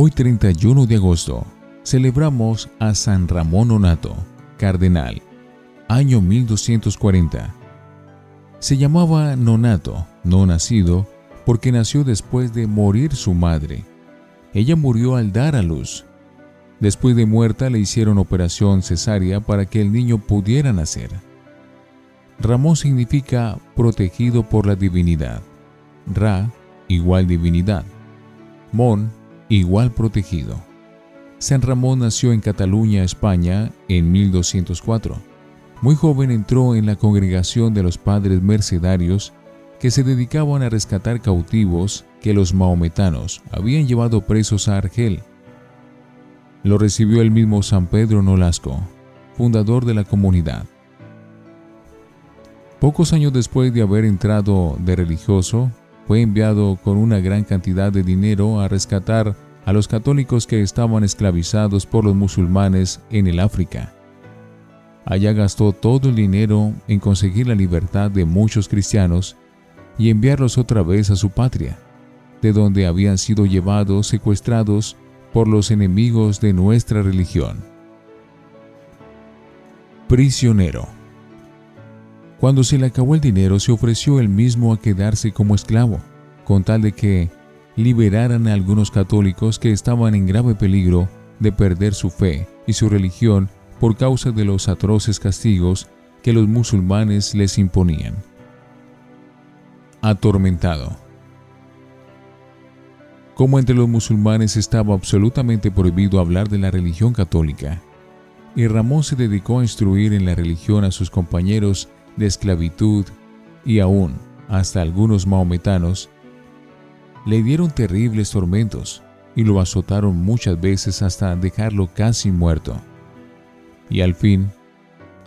Hoy 31 de agosto celebramos a San Ramón Onato, cardenal, año 1240. Se llamaba Nonato, no nacido, porque nació después de morir su madre. Ella murió al dar a luz. Después de muerta le hicieron operación cesárea para que el niño pudiera nacer. Ramón significa protegido por la divinidad. Ra, igual divinidad. Mon, igual protegido. San Ramón nació en Cataluña, España, en 1204. Muy joven entró en la congregación de los padres mercedarios que se dedicaban a rescatar cautivos que los maometanos habían llevado presos a Argel. Lo recibió el mismo San Pedro Nolasco, fundador de la comunidad. Pocos años después de haber entrado de religioso, fue enviado con una gran cantidad de dinero a rescatar a los católicos que estaban esclavizados por los musulmanes en el África. Allá gastó todo el dinero en conseguir la libertad de muchos cristianos y enviarlos otra vez a su patria, de donde habían sido llevados secuestrados por los enemigos de nuestra religión. Prisionero cuando se le acabó el dinero, se ofreció él mismo a quedarse como esclavo, con tal de que liberaran a algunos católicos que estaban en grave peligro de perder su fe y su religión por causa de los atroces castigos que los musulmanes les imponían. Atormentado. Como entre los musulmanes estaba absolutamente prohibido hablar de la religión católica, y Ramón se dedicó a instruir en la religión a sus compañeros de esclavitud y aún hasta algunos maometanos, le dieron terribles tormentos y lo azotaron muchas veces hasta dejarlo casi muerto. Y al fin,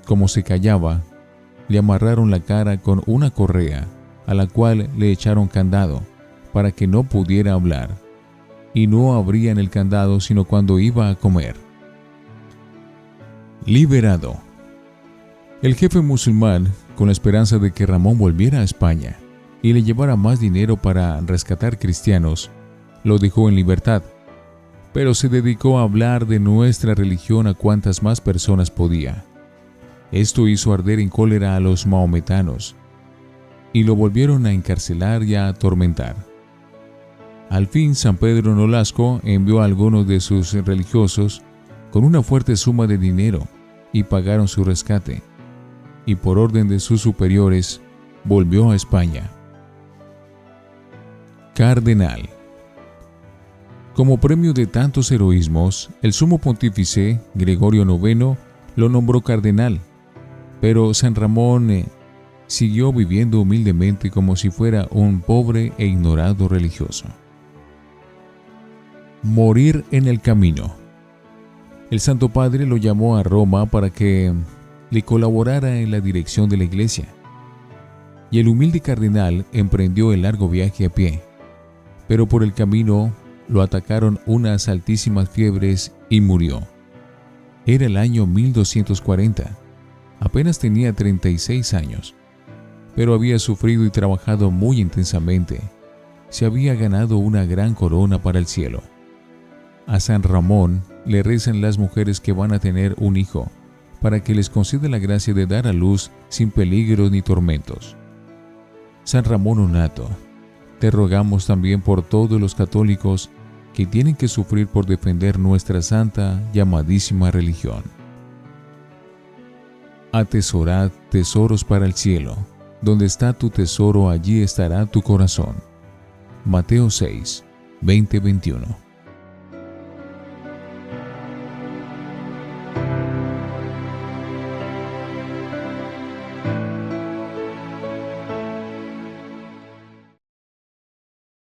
como se callaba, le amarraron la cara con una correa a la cual le echaron candado para que no pudiera hablar, y no abrían el candado sino cuando iba a comer. Liberado. El jefe musulmán, con la esperanza de que Ramón volviera a España y le llevara más dinero para rescatar cristianos, lo dejó en libertad, pero se dedicó a hablar de nuestra religión a cuantas más personas podía. Esto hizo arder en cólera a los maometanos y lo volvieron a encarcelar y a atormentar. Al fin San Pedro Nolasco envió a algunos de sus religiosos con una fuerte suma de dinero y pagaron su rescate y por orden de sus superiores volvió a España. Cardenal. Como premio de tantos heroísmos, el sumo pontífice Gregorio IX lo nombró cardenal, pero San Ramón eh, siguió viviendo humildemente como si fuera un pobre e ignorado religioso. Morir en el camino. El Santo Padre lo llamó a Roma para que le colaborara en la dirección de la iglesia. Y el humilde cardenal emprendió el largo viaje a pie, pero por el camino lo atacaron unas altísimas fiebres y murió. Era el año 1240. Apenas tenía 36 años, pero había sufrido y trabajado muy intensamente. Se había ganado una gran corona para el cielo. A San Ramón le rezan las mujeres que van a tener un hijo para que les conceda la gracia de dar a luz sin peligros ni tormentos. San Ramón Onato, te rogamos también por todos los católicos que tienen que sufrir por defender nuestra santa y amadísima religión. Atesorad tesoros para el cielo, donde está tu tesoro allí estará tu corazón. Mateo 6, 20-21